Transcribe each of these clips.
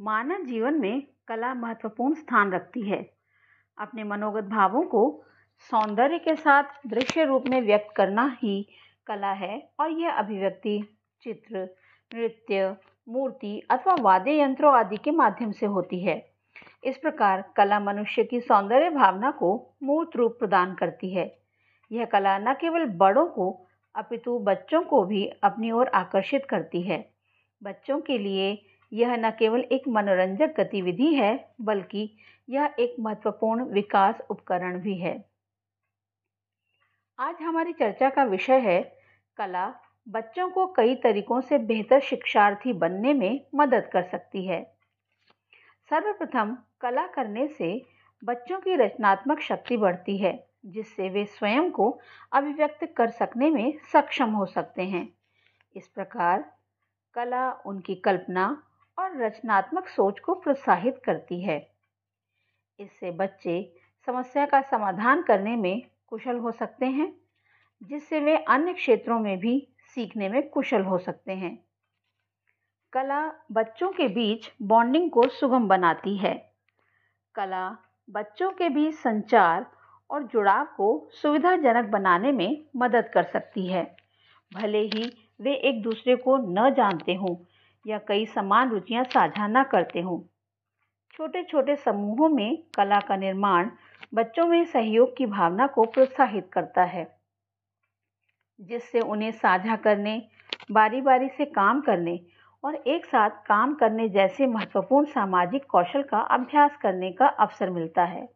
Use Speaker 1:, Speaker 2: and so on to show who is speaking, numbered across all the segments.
Speaker 1: मानव जीवन में कला महत्वपूर्ण स्थान रखती है। अपने मनोगत भावों को सौंदर्य के साथ दृश्य रूप में व्यक्त करना ही कला है और यह अभिव्यक्ति, चित्र, नृत्य, मूर्ति अथवा वाद्य यंत्रों आदि के माध्यम से होती है। इस प्रकार कला मनुष्य की सौंदर्य भावना को मूर्त रूप प्रदान करती है। यह कला न केवल बड़ों को, अपितु बच्चों को भी अपनी ओर आकर्षित करती है। बच्चों के लिए यह न केवल एक मनोरंजक गतिविधि है, बल्कि यह एक महत्वपूर्ण विकास उपकरण भी है। आज हमारी चर्चा का विषय है, कला बच्चों को कई तरीकों से बेहतर शिक्षार्थी बनने में मदद कर सकती है। सर्वप्रथम, कला करने से बच्चों की रचनात्मक शक्ति बढ़ती है, जिससे वे स्वयं को अभिव्यक्त कर सकने में सक्षम हो सकते हैं। इस प्रकार कला, उनकी कल्पना और रचनात्मक सोच को प्रोत्साहित करती है। इससे बच्चे समस्या का समाधान करने में कुशल हो सकते हैं, जिससे वे अन्य क्षेत्रों में भी सीखने में कुशल हो सकते हैं। कला बच्चों के बीच बॉन्डिंग को सुगम बनाती है। कला बच्चों के बीच संचार और जुड़ाव को सुविधाजनक बनाने में मदद कर सकती है। भले ही वे एक दूसरे को न जानते हों या कई समान रुचियाँ साझा न करते हों। छोटे छोटे समूहों में कला का निर्माण बच्चों में सहयोग की भावना को प्रोत्साहित करता है, जिससे उन्हें साझा करने बारी बारी से काम करने और एक साथ काम करने जैसे महत्वपूर्ण सामाजिक कौशल का अभ्यास करने का अवसर मिलता है।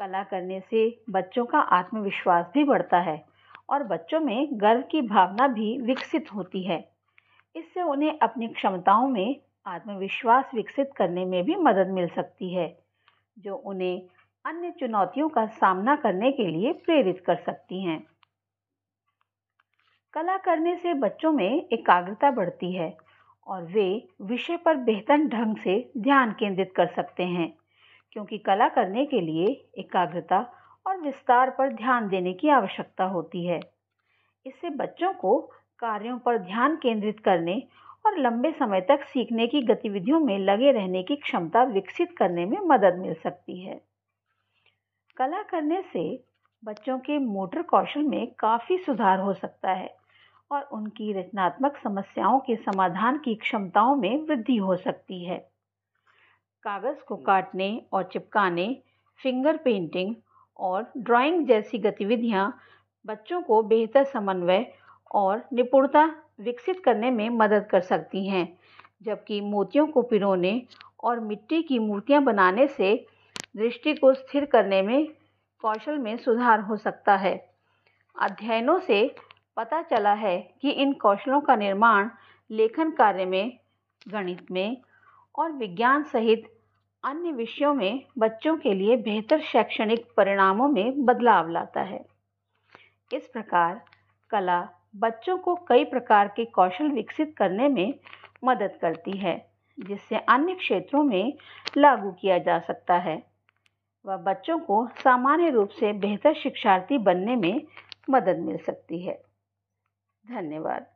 Speaker 1: कला करने से बच्चों का आत्मविश्वास भी बढ़ता है और बच्चों में गर्व की भावना भी विकसित होती है। इससे उन्हें अपनी क्षमताओं में आत्मविश्वास विकसित करने में भी मदद मिल सकती है, जो उन्हें अन्य चुनौतियों का सामना करने के लिए प्रेरित कर सकती हैं। कला करने से बच्चों में एकाग्रता बढ़ती है और वे विषय पर बेहतर ढंग से ध्यान केंद्रित कर सकते हैं, क्योंकि कला करने के लिए एकाग्रता और विस्तार पर ध्यान देने की आवश्यकता होती है। इससे बच्चों को कार्यों पर ध्यान केंद्रित करने और लंबे समय तक सीखने की गतिविधियों में लगे रहने की क्षमता विकसित करने में मदद मिल सकती है। कला करने से बच्चों के मोटर कौशल में काफ़ी सुधार हो सकता है और उनकी रचनात्मक समस्याओं के समाधान की क्षमताओं में वृद्धि हो सकती है। कागज़ को काटने और चिपकाने, फिंगर पेंटिंग और ड्राइंग जैसी गतिविधियाँ बच्चों को बेहतर समन्वय और निपुणता विकसित करने में मदद कर सकती हैं। जबकि मोतियों को पिरोने और मिट्टी की मूर्तियाँ बनाने से दृष्टि को स्थिर करने में कौशल में सुधार हो सकता है। अध्ययनों से पता चला है कि इन कौशलों का निर्माण लेखन कार्य में, गणित में और विज्ञान सहित अन्य विषयों में बच्चों के लिए बेहतर शैक्षणिक परिणामों में बदलाव लाता है। इस प्रकार कला बच्चों को कई प्रकार के कौशल विकसित करने में मदद करती है, जिससे अन्य क्षेत्रों में लागू किया जा सकता है। वह बच्चों को सामान्य रूप से बेहतर शिक्षार्थी बनने में मदद मिल सकती है। धन्यवाद।